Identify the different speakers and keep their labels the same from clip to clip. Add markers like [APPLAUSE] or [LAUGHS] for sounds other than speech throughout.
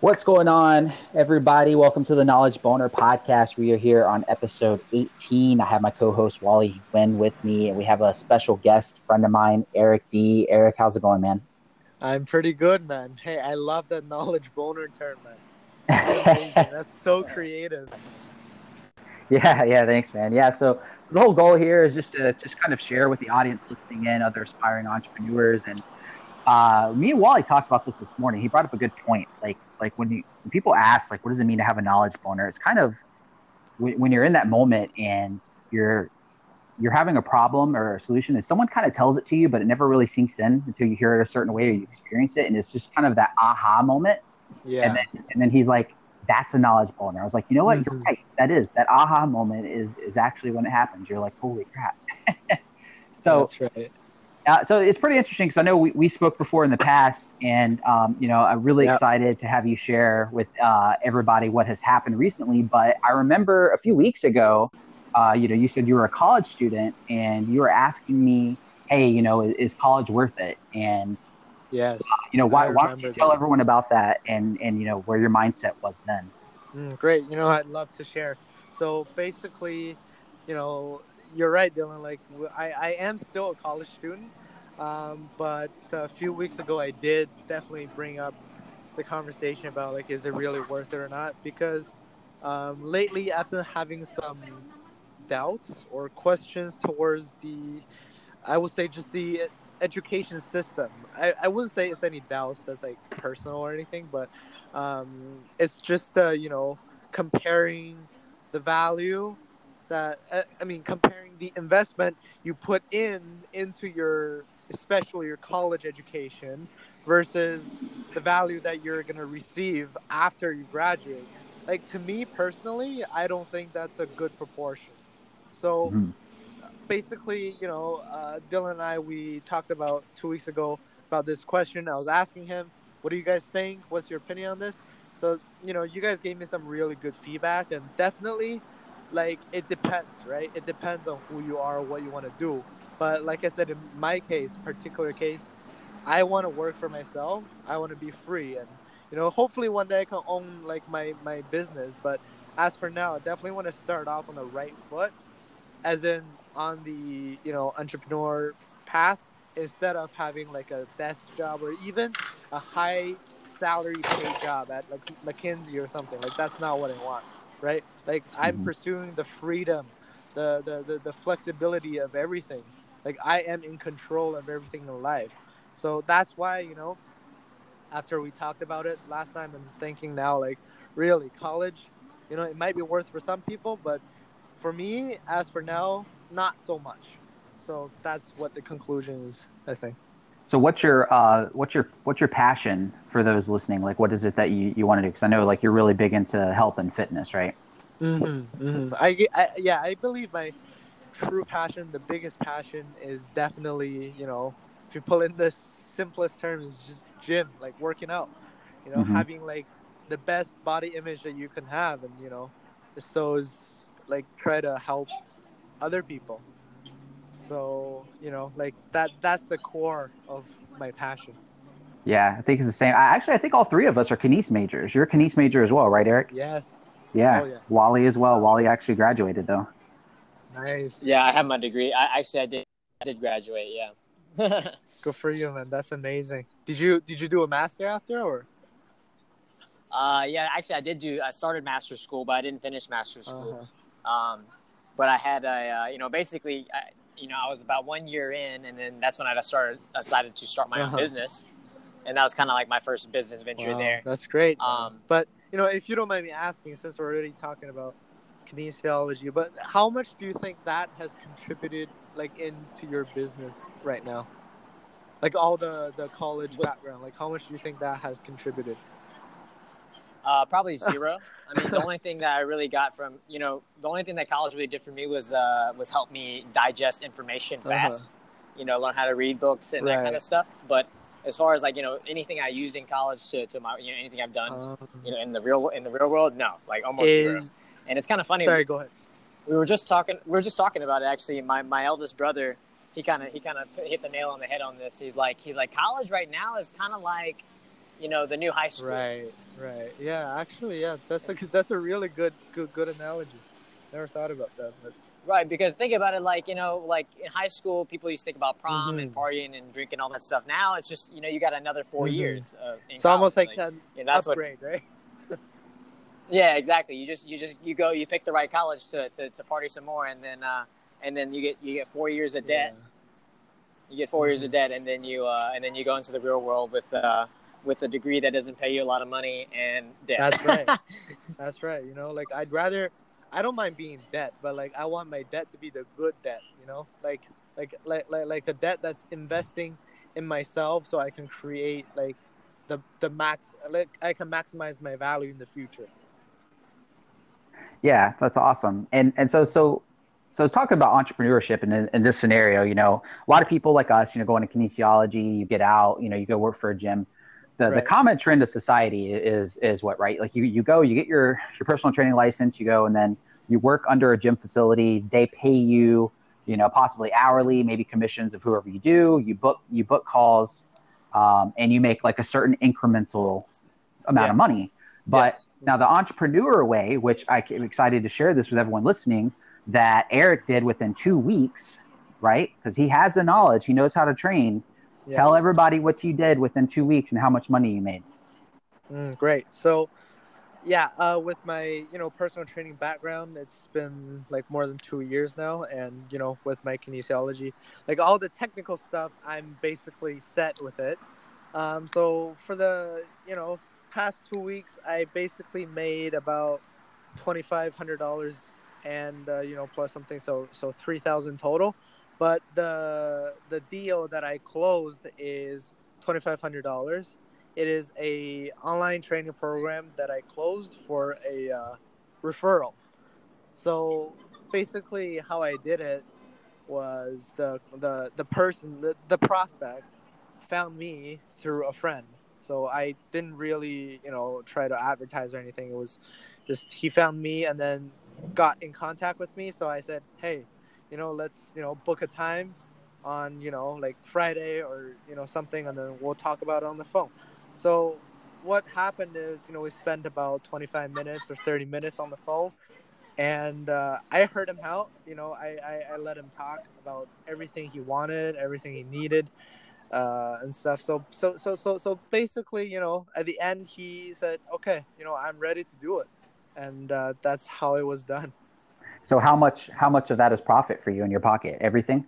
Speaker 1: What's going on, everybody? Welcome to the Knowledge Boner podcast. We are here on episode 18. I have my co host Wally Wynn with me, and we have a special guest friend of mine, Eric D. Eric, how's it going, man?
Speaker 2: I'm pretty good, man. Hey, I love that Knowledge Boner term, man. That's, [LAUGHS] That's so creative.
Speaker 1: Yeah, yeah, thanks, man. Yeah, so so the whole goal here is just to just kind of share with the audience listening in, other aspiring entrepreneurs, and uh, me and Wally talked about this this morning. He brought up a good point. Like like when, you, when people ask like what does it mean to have a knowledge boner, it's kind of when, when you're in that moment and you're you're having a problem or a solution and someone kind of tells it to you, but it never really sinks in until you hear it a certain way or you experience it, and it's just kind of that aha moment.
Speaker 2: Yeah.
Speaker 1: And then, and then he's like, that's a knowledge boner. I was like, you know what?
Speaker 2: Mm-hmm.
Speaker 1: You're right. That is that aha moment is is actually when it happens. You're like, holy crap. [LAUGHS] so
Speaker 2: That's right.
Speaker 1: Uh, so it's pretty interesting because I know we, we spoke before in the past, and um, you know I'm really
Speaker 2: Yeah.
Speaker 1: excited to have you share with uh, everybody what has happened recently. But I remember a few weeks ago, uh, you know, you said you were a college student, and you were asking me, "Hey, you know, is, is college worth it?" And
Speaker 2: Yes.
Speaker 1: you know, why, why don't you tell
Speaker 2: that.
Speaker 1: everyone about that and and you know where your mindset was then?
Speaker 2: Mm, great. You know, I'd love to share. So basically, you know, you're right, Dylan. Like, I, I am still a college student, um, but a few weeks ago, I did definitely bring up the conversation about like, is it really worth it or not? Because um, lately, I've been having some doubts or questions towards the, I would say, just the education system. I, I wouldn't say it's any doubts that's like personal or anything, but um, it's just uh, you know comparing the value that uh, I mean comparing the investment you put in into your especially your college education versus the value that you're going to receive after you graduate like to me personally I don't think that's a good proportion so
Speaker 1: Mhm.
Speaker 2: basically, you know, uh, Dylan and I we talked about two weeks ago about this question. I was asking him, "What do you guys think? What's your opinion on this?" So, you know, you guys gave me some really good feedback, and definitely, like, it depends, right? It depends on who you are, what you want to do. But like I said, in my case, particular case, I want to work for myself. I want to be free, and you know, hopefully one day I can own like my my business. But as for now, I definitely want to start off on the right foot as in on the you know entrepreneur path instead of having like a desk job or even a high salary paid job at like McKinsey or something like that's not what I want right like I'm
Speaker 1: Mhm.
Speaker 2: pursuing the freedom the, the the the flexibility of everything like I am in control of everything in life so that's why you know after we talked about it last time I'm thinking now like really college you know it might be worth for some people but for me, as for now, not so much. So that's what the conclusion is, I think.
Speaker 1: So what's your uh, what's your what's your passion for those listening? Like, what is it that you, you want to do? Because I know like you're really big into health and fitness, right?
Speaker 2: Mm-hmm, mm-hmm. I, I, yeah, I believe my true passion, the biggest passion, is definitely, you know, if you pull in the simplest terms, just gym, like working out. You know,
Speaker 1: Mhm.
Speaker 2: having like the best body image that you can have, and you know, so is like try to help other people. So you know, like that. That's the core of my passion.
Speaker 1: Yeah, I think it's the same. I, actually, I think all three of us are Kines majors. You're a Kines major as well, right, Eric?
Speaker 2: Yes.
Speaker 1: Yeah.
Speaker 2: Oh, yeah.
Speaker 1: Wally as well. Wally actually graduated though.
Speaker 2: Nice.
Speaker 3: Yeah, I have my degree. I actually I did I did graduate. Yeah. [LAUGHS]
Speaker 2: Good for you, man. That's amazing. Did you did you do a master after or?
Speaker 3: uh, yeah, actually I did do. I started master school, but I didn't finish master school.
Speaker 2: Uh-huh.
Speaker 3: Um, but I had a uh, you know basically I, you know I was about one year in, and then that's when I started decided to start my
Speaker 2: Uh-huh.
Speaker 3: own business, and that was kind of like my first business venture
Speaker 2: Wow,
Speaker 3: there.
Speaker 2: That's great.
Speaker 3: Um,
Speaker 2: but you know, if you don't mind me asking, since we're already talking about kinesiology, but how much do you think that has contributed, like, into your business right now? Like all the the college
Speaker 3: What-
Speaker 2: background, like how much do you think that has contributed?
Speaker 3: Uh, probably zero. I mean, the only thing that I really got from you know the only thing that college really did for me was uh, was help me digest information
Speaker 2: Uh-huh.
Speaker 3: fast. You know, learn how to read books and that kind of stuff. But as far as like you know anything I used in college to, to my you know anything I've done
Speaker 2: Um,
Speaker 3: you know in the real in the real world, no, like almost zero. And it's kind of funny.
Speaker 2: sorry, go ahead.
Speaker 3: we were just talking we were just talking about it actually my my eldest brother he kind of he kind of hit the nail on the head on this he's like he's like college right now is kind of like you know the new high school.
Speaker 2: Right, right. Yeah, actually, yeah, that's a that's a really good good good analogy. Never thought about that, but
Speaker 3: Right, because think about it, like you know, like in high school, people used to think about prom and
Speaker 2: Mhm.
Speaker 3: partying and drinking all that stuff. Now it's just you know, you got another 4
Speaker 2: Mhm.
Speaker 3: years. Of,
Speaker 2: it's almost
Speaker 3: college,
Speaker 2: like, that
Speaker 3: yeah, that's what.
Speaker 2: upgrade, right?
Speaker 3: Yeah, exactly. You just you just you go, you pick the right college to, to, to party some more, and then uh, and then you get you get four years of debt. You get 4 years of debt, and then you uh, and then you go into the real world with uh, with a degree that doesn't pay you a lot of money and debt.
Speaker 2: That's right. [LAUGHS] That's right. You know, like I'd rather, I don't mind being debt, but like I want my debt to be the good debt. You know, like like like like, like a debt that's investing in myself, so I can create like the the max, like I can maximize my value in the future.
Speaker 1: Yeah, that's awesome. And and so so so talking about entrepreneurship in, in this scenario, you know, a lot of people like us, you know, go into kinesiology, you get out, you know, you go work for a gym. The, the common trend of society is is what right? Like you you go, you get your your personal training license, you go and then you work under a gym facility. They pay you, you know, possibly hourly, maybe commissions of whoever you do. You book you book calls, um, and you make like a certain incremental amount
Speaker 2: Yeah.
Speaker 1: of money. But
Speaker 2: Yes.
Speaker 1: now the entrepreneur way, which I am excited to share this with everyone listening, that Eric did within two weeks, right? Because he has the knowledge, he knows how to train.
Speaker 2: Yeah.
Speaker 1: Tell everybody what you did within two weeks and how much money you made.
Speaker 2: Mm, great. So, yeah, uh, with my you know personal training background, it's been like more than two years now, and you know with my kinesiology, like all the technical stuff, I'm basically set with it. Um, so for the you know past two weeks, I basically made about twenty five hundred dollars, and uh, you know plus something, so so three thousand total. But the the deal that I closed is twenty five hundred dollars it is a online training program that I closed for a uh, referral. So basically, how I did it was the the the person the, the prospect found me through a friend. So I didn't really you know try to advertise or anything. It was just he found me and then got in contact with me. So I said, hey, you know, let's you know book a time on you know like Friday or you know something, and then we'll talk about it on the phone. So what happened is, you know, we spent about 25 minutes or 30 minutes on the phone, and uh, I heard him out. You know, I, I, I let him talk about everything he wanted, everything he needed, uh, and stuff. So so so so so basically, you know, at the end, he said, "Okay, you know, I'm ready to do it," and uh, that's how it was done.
Speaker 1: So how much how much of that is profit for you in your pocket? Everything?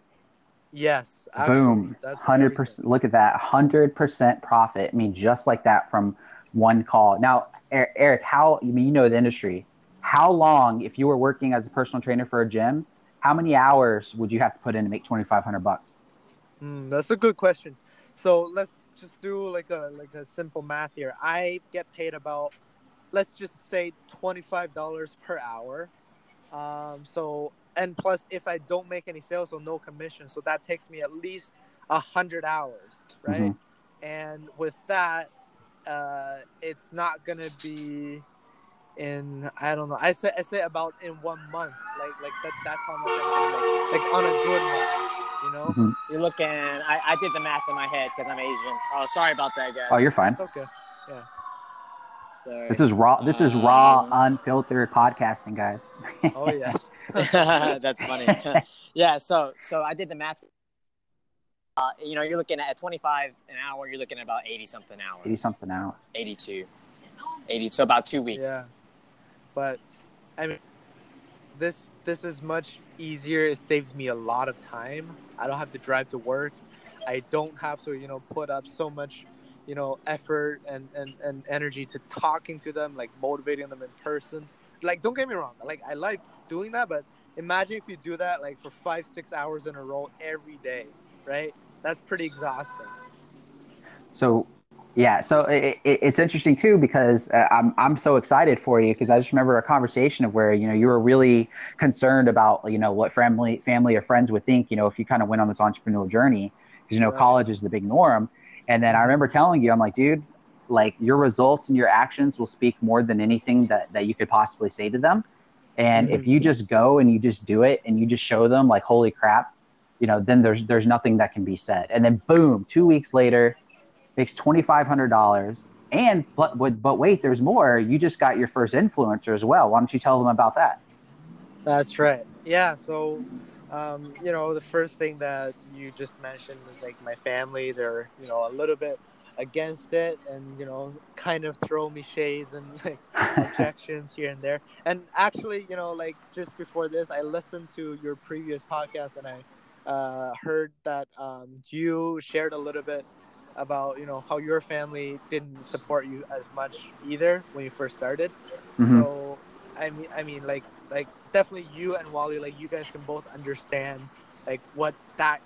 Speaker 2: Yes,
Speaker 1: Boom.
Speaker 2: That's
Speaker 1: Hundred percent. look at that. Hundred percent profit. I mean, just like that from one call. Now, Er- Eric, how I mean you know the industry. How long, if you were working as a personal trainer for a gym, how many hours would you have to put in to make twenty five hundred bucks?
Speaker 2: Mm, that's a good question. So let's just do like a like a simple math here. I get paid about let's just say twenty five dollars per hour. Um, so and plus if I don't make any sales, so no commission, so that takes me at least a hundred hours, right?
Speaker 1: Mhm.
Speaker 2: And with that, uh, it's not gonna be in I don't know. I say I say about in one month, like like that. That's how much I'm like on a good month, you know.
Speaker 1: Mhm.
Speaker 3: You're looking. I, I did the math in my head because I'm Asian. Oh, sorry about that, guys.
Speaker 1: Oh, you're fine.
Speaker 2: Okay. Yeah.
Speaker 3: Sorry.
Speaker 1: This is raw. This is raw,
Speaker 3: Um,
Speaker 1: unfiltered podcasting, guys. [LAUGHS]
Speaker 2: Oh yeah, [LAUGHS]
Speaker 3: That's funny. [LAUGHS] yeah. So so I did the math. Uh, you know, you're looking at 25 an hour. You're looking at about 80 something an hour.
Speaker 1: Eighty something out.
Speaker 3: 82. 80. So about two weeks.
Speaker 2: Yeah. But I mean, this this is much easier. It saves me a lot of time. I don't have to drive to work. I don't have to you know put up so much you know effort and and, and energy to talking to them like motivating them in person like don't get me wrong like i like doing that but imagine if you do that like for five six hours in a row every day right that's pretty exhausting
Speaker 1: So, yeah, so it, it, it's interesting too because uh, I'm I'm so excited for you because I just remember a conversation of where you know you were really concerned about you know what family family or friends would think you know if you kind of went on this entrepreneurial journey because you know
Speaker 2: Right.
Speaker 1: college is the big norm, and then I remember telling you I'm like, dude, like your results and your actions will speak more than anything that that you could possibly say to them, and if
Speaker 2: Mhm.
Speaker 1: you just go and you just do it and you just show them like holy crap, you know then there's there's nothing that can be said, and then boom, two weeks later makes twenty five hundred dollars, and but but wait, there's more. You just got your first influencer as well. Why don't you tell them about that?
Speaker 2: That's right. Yeah. So, um, you know, the first thing that you just mentioned was like my family. They're you know a little bit against it, and you know, kind of throw me shades and like [LAUGHS] objections here and there. And actually, you know, like just before this, I listened to your previous podcast, and I uh, heard that um, you shared a little bit about you know how your family didn't support you as much either when you first started. Mm-hmm. So I mean, I mean, like, like definitely you and Wally, like you guys can both understand like what that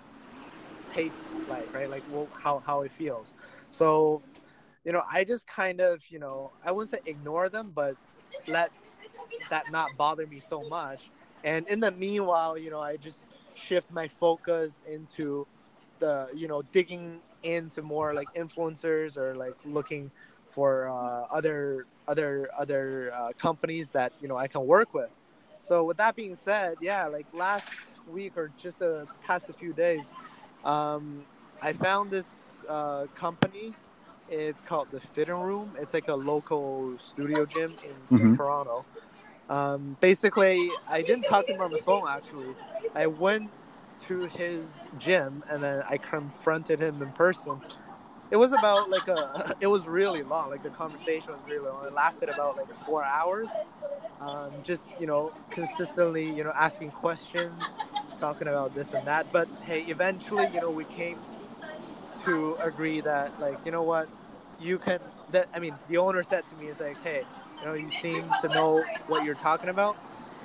Speaker 2: tastes like, right? Like well, how how it feels. So, you know, I just kind of, you know, I wouldn't say ignore them, but let that not bother me so much. And in the meanwhile, you know, I just shift my focus into the, you know, digging into more like influencers or like looking for uh, other other other uh, companies that you know I can work with. So with that being said, yeah, like last week or just the past a few days, um, I found this uh, company. It's called the Fitting Room. It's like a local studio gym in, mm-hmm. in Toronto. Um, basically, I didn't talk to him on the phone. Actually, I went to his gym and then I confronted him in person. It was about like a. [LAUGHS] It was really long. Like the conversation was really long. It lasted about like four hours. Um, just you know, consistently, you know, asking questions, talking about this and that. But hey, eventually, you know, we came to agree that like you know what, you can. That I mean, the owner said to me is like, hey, you know, you seem to know what you're talking about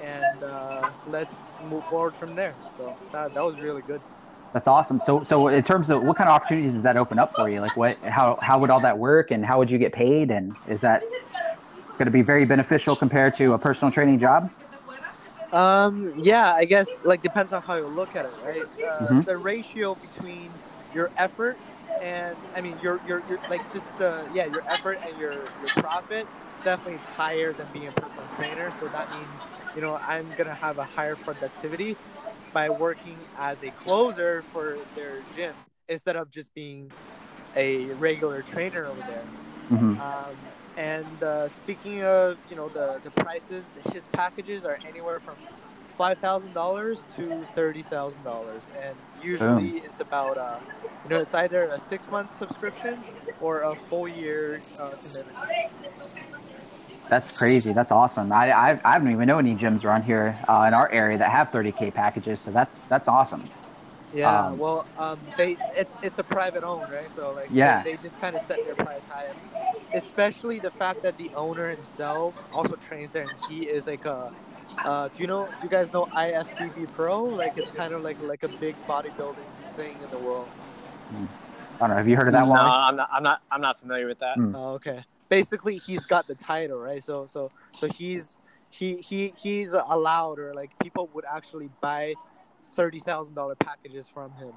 Speaker 2: and uh, let's move forward from there. So that, that was really good.
Speaker 1: That's awesome. So, so in terms of what kind of opportunities does that open up for you? Like, what, how, how would all that work, and how would you get paid? And is that going to be very beneficial compared to a personal training job?
Speaker 2: Um, yeah, I guess like depends on how you look at it, right? Uh, mm-hmm. The ratio between your effort and I mean your your, your like just uh, yeah your effort and your your profit definitely is higher than being a personal trainer. So that means you know, I'm gonna have a higher productivity by working as a closer for their gym instead of just being a regular trainer over there. Mm-hmm. Um, and uh, speaking of, you know, the, the prices, his packages are anywhere from five thousand dollars to thirty thousand dollars, and usually it's about, uh, you know, it's either a six month subscription or a full year uh, commitment.
Speaker 1: That's crazy. That's awesome. I, I, I don't even know any gyms around here uh, in our area that have 30k packages. So that's that's awesome.
Speaker 2: Yeah. Um, well, um, they it's it's a private owned, right? So like yeah, they, they just kind of set their price high. Especially the fact that the owner himself also trains there, and he is like a. Uh, do you know? Do you guys know IFBB Pro? Like it's kind of like like a big bodybuilding thing in the world.
Speaker 1: Hmm. I don't know. Have you heard of that
Speaker 3: no,
Speaker 1: one?
Speaker 3: No, I'm not. I'm not. I'm not familiar with that.
Speaker 2: Mm. Oh, okay basically he's got the title, right? So so so he's he he he's allowed or like people would actually buy thirty thousand dollar packages from him.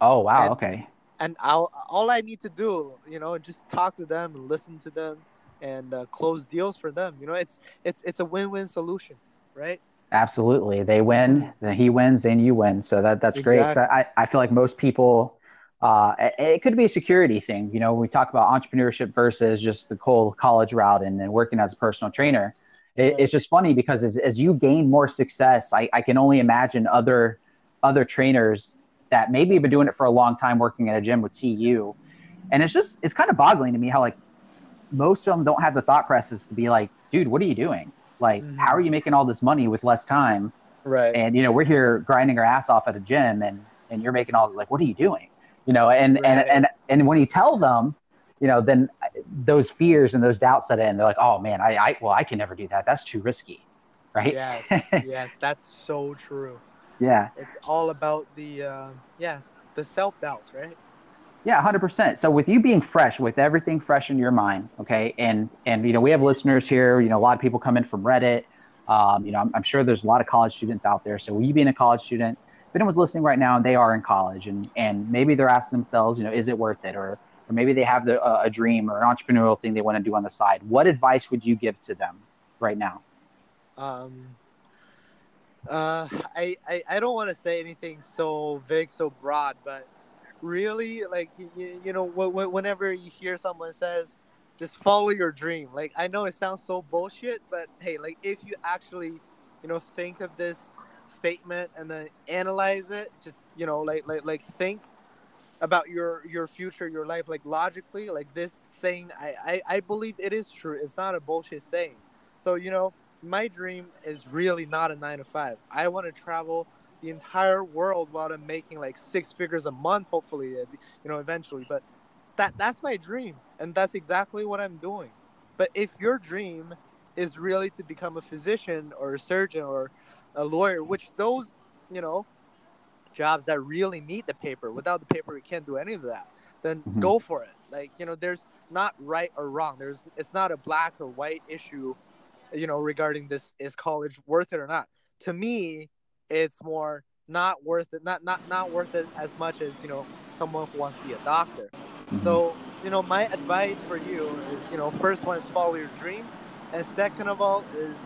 Speaker 1: Oh wow! And, okay.
Speaker 2: And I'll, all I need to do, you know, just talk to them and listen to them, and uh, close deals for them. You know, it's it's it's a win win solution, right?
Speaker 1: Absolutely, they win, then he wins, and you win. So that that's exactly. great. I I feel like most people uh, it could be a security thing. You know, we talk about entrepreneurship versus just the whole college route and then working as a personal trainer. It, it's just funny because as, as you gain more success, I, I can only imagine other other trainers that maybe have been doing it for a long time working at a gym would see you. And it's just it's kind of boggling to me how like most of them don't have the thought process to be like, dude, what are you doing? Like, mm-hmm. how are you making all this money with less time?
Speaker 2: Right.
Speaker 1: And you know, we're here grinding our ass off at a gym and and you're making all like, what are you doing? You know and right. and and and when you tell them you know then those fears and those doubts set in. They're like oh man i, I well i can never do that. That's too risky. Right?
Speaker 2: Yes. [LAUGHS] Yes that's so true.
Speaker 1: Yeah.
Speaker 2: It's all about the uh, yeah the self-doubts right?
Speaker 1: Yeah 100% so with you being fresh with everything fresh in your mind okay and and you know we have listeners here you know a lot of people come in from reddit. Um, you know I'm, I'm sure there's a lot of college students out there. So you being a college student if anyone's listening right now and they are in college and, and maybe they're asking themselves, you know, is it worth it? Or, or maybe they have the, uh, a dream or an entrepreneurial thing they want to do on the side. What advice would you give to them right now?
Speaker 2: Um, uh, I, I, I don't want to say anything so vague, so broad, but really like you, you know whenever you hear someone says just follow your dream like i know it sounds so bullshit but hey like if you actually you know think of this statement and then analyze it just you know like like like think about your your future your life like logically like this saying I, I i believe it is true. It's not a bullshit saying. So you know my dream is really not a nine to five. I want to travel the entire world while i'm making like six figures a month hopefully uh, you know eventually. But that that's my dream and that's exactly what i'm doing. But if your dream is really to become a physician or a surgeon or a lawyer, which those, you know, jobs that really need the paper. Without the paper, you can't do any of that. Then mm-hmm. go for it. Like you know, there's not right or wrong. There's it's not a black or white issue, you know, regarding this is college worth it or not. To me, it's more not worth it. Not not not worth it as much as you know someone who wants to be a doctor. Mm-hmm. So you know, my advice for you is you know, first one is follow your dream, and second of all is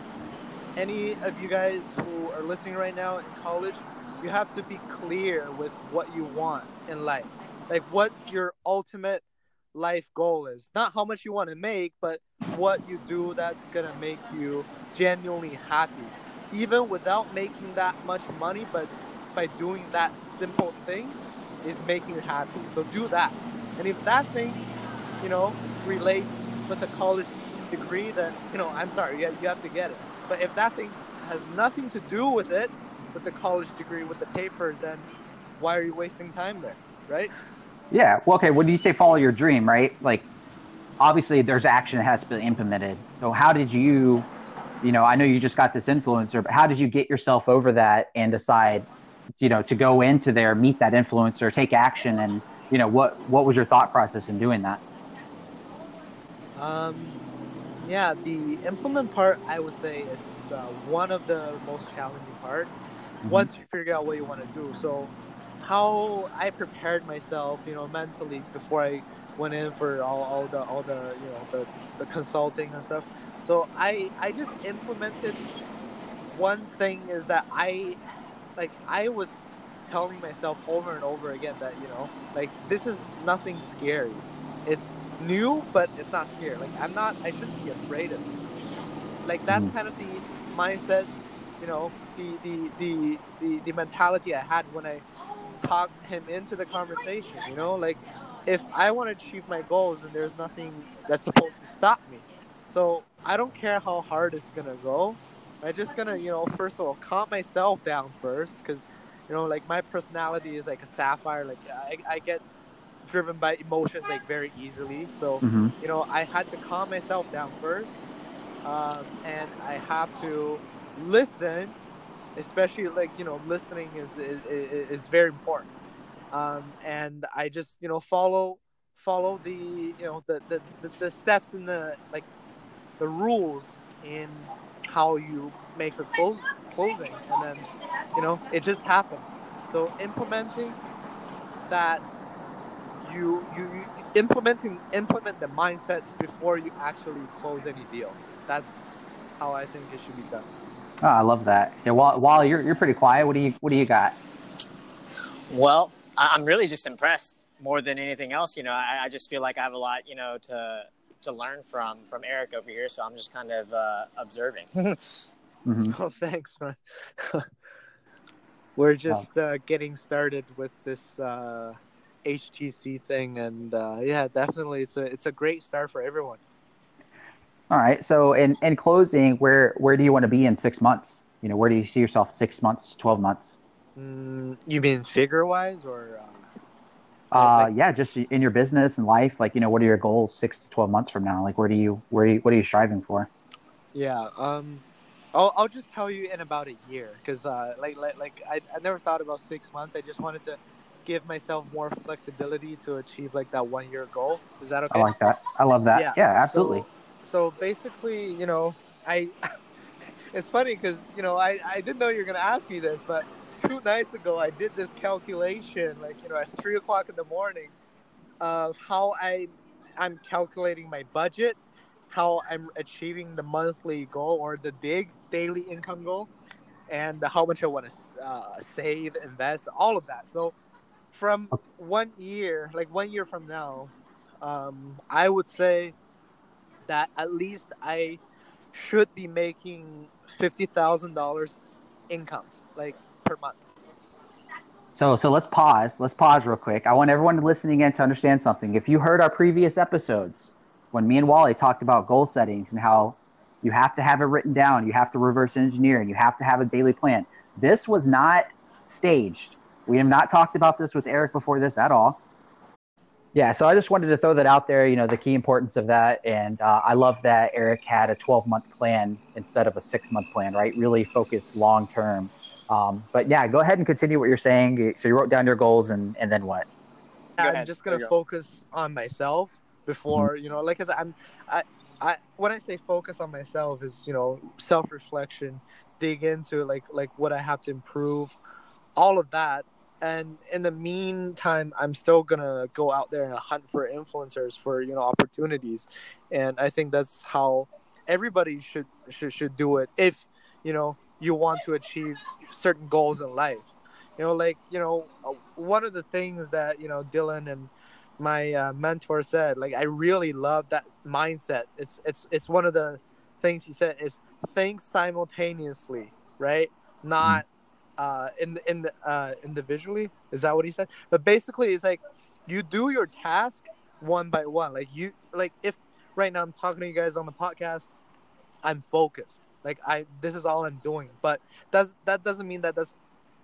Speaker 2: any of you guys who are listening right now in college, you have to be clear with what you want in life. Like what your ultimate life goal is. Not how much you want to make, but what you do that's to make you genuinely happy. Even without making that much money, but by doing that simple thing is making you happy. So do that. And if that thing, you know, relates with a college degree, then, you know, I'm sorry, you have to get it. But if that thing has nothing to do with it, with the college degree, with the paper, then why are you wasting time there, right?
Speaker 1: Yeah. Well, okay. When do you say follow your dream, right? Like, obviously, there's action that has to be implemented. So, how did you, you know, I know you just got this influencer, but how did you get yourself over that and decide, you know, to go into there, meet that influencer, take action, and you know, what what was your thought process in doing that?
Speaker 2: Um, yeah, the implement part, I would say it's uh, one of the most challenging part. Mm-hmm. Once you figure out what you want to do, so how I prepared myself, you know, mentally before I went in for all, all the all the you know the, the consulting and stuff. So I I just implemented one thing is that I like I was telling myself over and over again that you know like this is nothing scary. It's new, but it's not scary. Like I'm not. I shouldn't be afraid of it. Like that's mm-hmm. kind of the mindset, you know, the the the the, the mentality I had when I talked him into the conversation. You know, like if I want to achieve my goals, then there's nothing that's supposed to stop me. So I don't care how hard it's gonna go. I'm just gonna, you know, first of all, calm myself down first, because, you know, like my personality is like a sapphire. Like I, I get driven by emotions like very easily. So mm-hmm. you know, I had to calm myself down first, um, and I have to listen. Especially like you know, listening is is, is very important. Um, and I just you know follow follow the you know the, the, the, the steps in the like the rules in how you make a close closing and then you know it just happened so implementing that you you, you implementing implement the mindset before you actually close any deals. That's how I think it should be done.
Speaker 1: Oh, I love that. Yeah, while, while you're you're pretty quiet, what do you what do you got?
Speaker 3: Well, I'm really just impressed more than anything else. You know, I, I just feel like I have a lot, you know, to to learn from from Eric over here. So I'm just kind of uh, observing. [LAUGHS]
Speaker 2: mm-hmm. [LAUGHS] Oh, thanks, man. [LAUGHS] We're just uh, getting started with this uh, HTC thing, and uh, yeah, definitely, it's a it's a great start for everyone.
Speaker 1: All right. So, in in closing, where where do you want to be in six months? You know, where do you see yourself six months, twelve months?
Speaker 2: Mm, you mean figure wise, or?
Speaker 1: Uh, uh, like... yeah, just in your business and life. Like, you know, what are your goals six to twelve months from now? Like, where do you where do you, what are you striving for?
Speaker 2: Yeah. Um. I'll, I'll just tell you in about a year because uh, like, like like I, I never thought about six months. I just wanted to give myself more flexibility to achieve like that one year goal. Is that okay?
Speaker 1: I like that. I love that. Yeah, yeah absolutely.
Speaker 2: So, so basically, you know, I [LAUGHS] it's funny because you know I I didn't know you were gonna ask me this, but two [LAUGHS] nights ago I did this calculation, like you know at three o'clock in the morning, of how I I'm calculating my budget, how I'm achieving the monthly goal or the dig daily income goal, and how much I want to uh, save, invest, all of that. So from one year, like one year from now, um, I would say that at least I should be making fifty thousand dollars income, like per month.
Speaker 1: So, so let's pause. Let's pause real quick. I want everyone listening in to understand something. If you heard our previous episodes, when me and Wally talked about goal settings and how you have to have it written down, you have to reverse engineer, and you have to have a daily plan. This was not staged. We have not talked about this with Eric before this at all. Yeah, so I just wanted to throw that out there, you know, the key importance of that. And uh, I love that Eric had a 12 month plan instead of a six month plan, right? Really focus long term. Um, but yeah, go ahead and continue what you're saying. So you wrote down your goals and, and then what?
Speaker 2: Go I'm just going to focus on myself before, mm-hmm. you know, like, cause I'm, I, I, when I say focus on myself is, you know, self reflection, dig into like, like what I have to improve, all of that and in the meantime i'm still gonna go out there and hunt for influencers for you know opportunities. And i think that's how everybody should should, should do it if you know you want to achieve certain goals in life. You know like you know uh, one of the things that you know dylan and my uh, mentor said like i really love that mindset. It's it's it's one of the things he said is think simultaneously right? Not uh, in in the, uh, individually. Is that what he said? But basically, it's like you do your task one by one. Like you like if right now I'm talking to you guys on the podcast, I'm focused. Like I this is all I'm doing. But does that doesn't mean that that's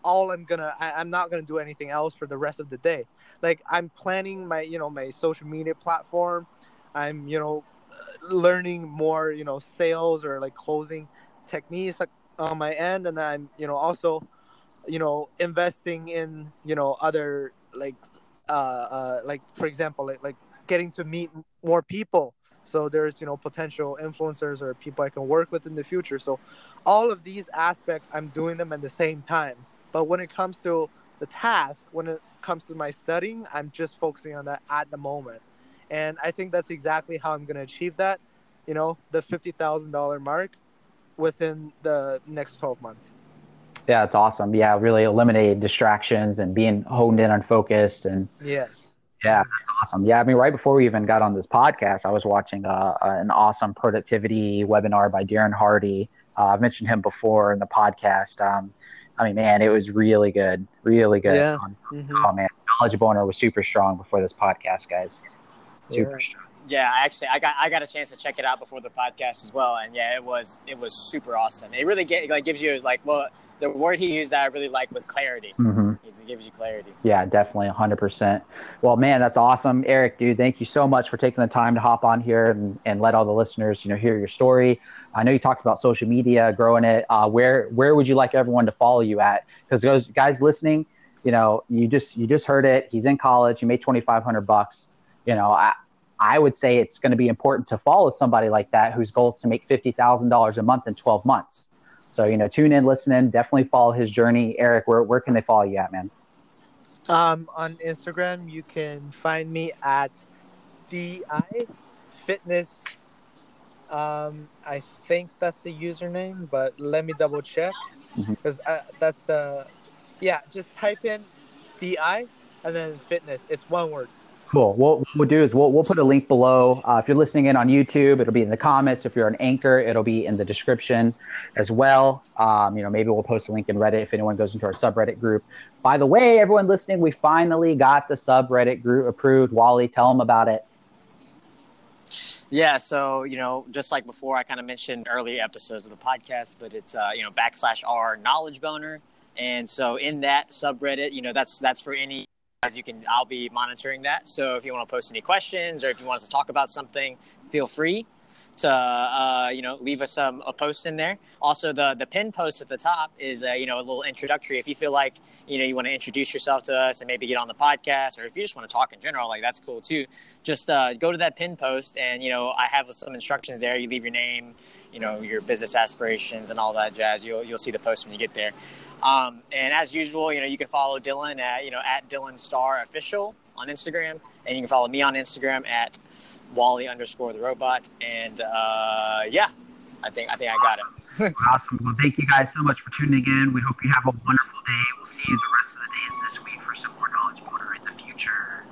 Speaker 2: all I'm gonna. I, I'm not gonna do anything else for the rest of the day. Like I'm planning my you know my social media platform. I'm you know learning more you know sales or like closing techniques on my end and then you know also you know investing in you know other like uh, uh like for example like, like getting to meet more people. So there's you know potential influencers or people i can work with in the future. So all of these aspects i'm doing them at the same time. But when it comes to the task when it comes to my studying i'm just focusing on that at the moment. And i think that's exactly how i'm going to achieve that you know the $50000 mark within the next 12 months
Speaker 1: yeah, it's awesome. Yeah, really eliminating distractions and being honed in on focused and
Speaker 2: yes.
Speaker 1: Yeah, that's awesome. Yeah, I mean, right before we even got on this podcast, I was watching uh, an awesome productivity webinar by Darren Hardy. Uh, I've mentioned him before in the podcast. Um, I mean, man, it was really good, really good.
Speaker 2: Yeah. Mm-hmm.
Speaker 1: Oh man, knowledge boner was super strong before this podcast, guys. Super yeah. strong.
Speaker 3: Yeah, I actually, I got I got a chance to check it out before the podcast as well, and yeah, it was it was super awesome. It really get like gives you like well the word he used that I really liked was clarity. Mm-hmm. He gives you clarity.
Speaker 1: Yeah, definitely, 100%. Well, man, that's awesome. Eric, dude, thank you so much for taking the time to hop on here and, and let all the listeners, you know, hear your story. I know you talked about social media, growing it. Uh, where where would you like everyone to follow you at? Because those guys listening, you know, you just you just heard it. He's in college. He made 2,500 bucks. You know, I, I would say it's going to be important to follow somebody like that whose goal is to make $50,000 a month in 12 months. So, you know, tune in, listen in, definitely follow his journey. Eric, where, where can they follow you at, man?
Speaker 2: Um, on Instagram, you can find me at DI Fitness. Um, I think that's the username, but let me double check because mm-hmm. Uh, that's the, yeah, just type in DI and then fitness. It's one word.
Speaker 1: Cool. What we'll do is we'll, we'll put a link below. Uh, if you're listening in on YouTube, it'll be in the comments. If you're an anchor, it'll be in the description as well. Um, you know, maybe we'll post a link in Reddit if anyone goes into our subreddit group. By the way, everyone listening, we finally got the subreddit group approved. Wally, tell them about it.
Speaker 3: Yeah, so you know, just like before, I kind of mentioned earlier episodes of the podcast, but it's uh, you know backslash r knowledge boner, and so in that subreddit, you know, that's that's for any as you can i'll be monitoring that. So if you want to post any questions or if you want us to talk about something feel free to uh, you know leave us um, a post in there. Also the the pin post at the top is uh, you know a little introductory. If you feel like you know you want to introduce yourself to us and maybe get on the podcast or if you just want to talk in general like that's cool too. Just uh, go to that pin post and you know i have some instructions there. You leave your name you know your business aspirations and all that jazz. You'll, you'll see the post when you get there um, and as usual, you know, you can follow Dylan at, you know, at Dylan Star Official on Instagram. And you can follow me on Instagram at Wally underscore the robot. And uh, yeah, I think I think I got
Speaker 1: it. awesome. Well, thank you guys so much for tuning in. We hope you have a wonderful day. We'll see you the rest of the days this week for some more knowledge. culture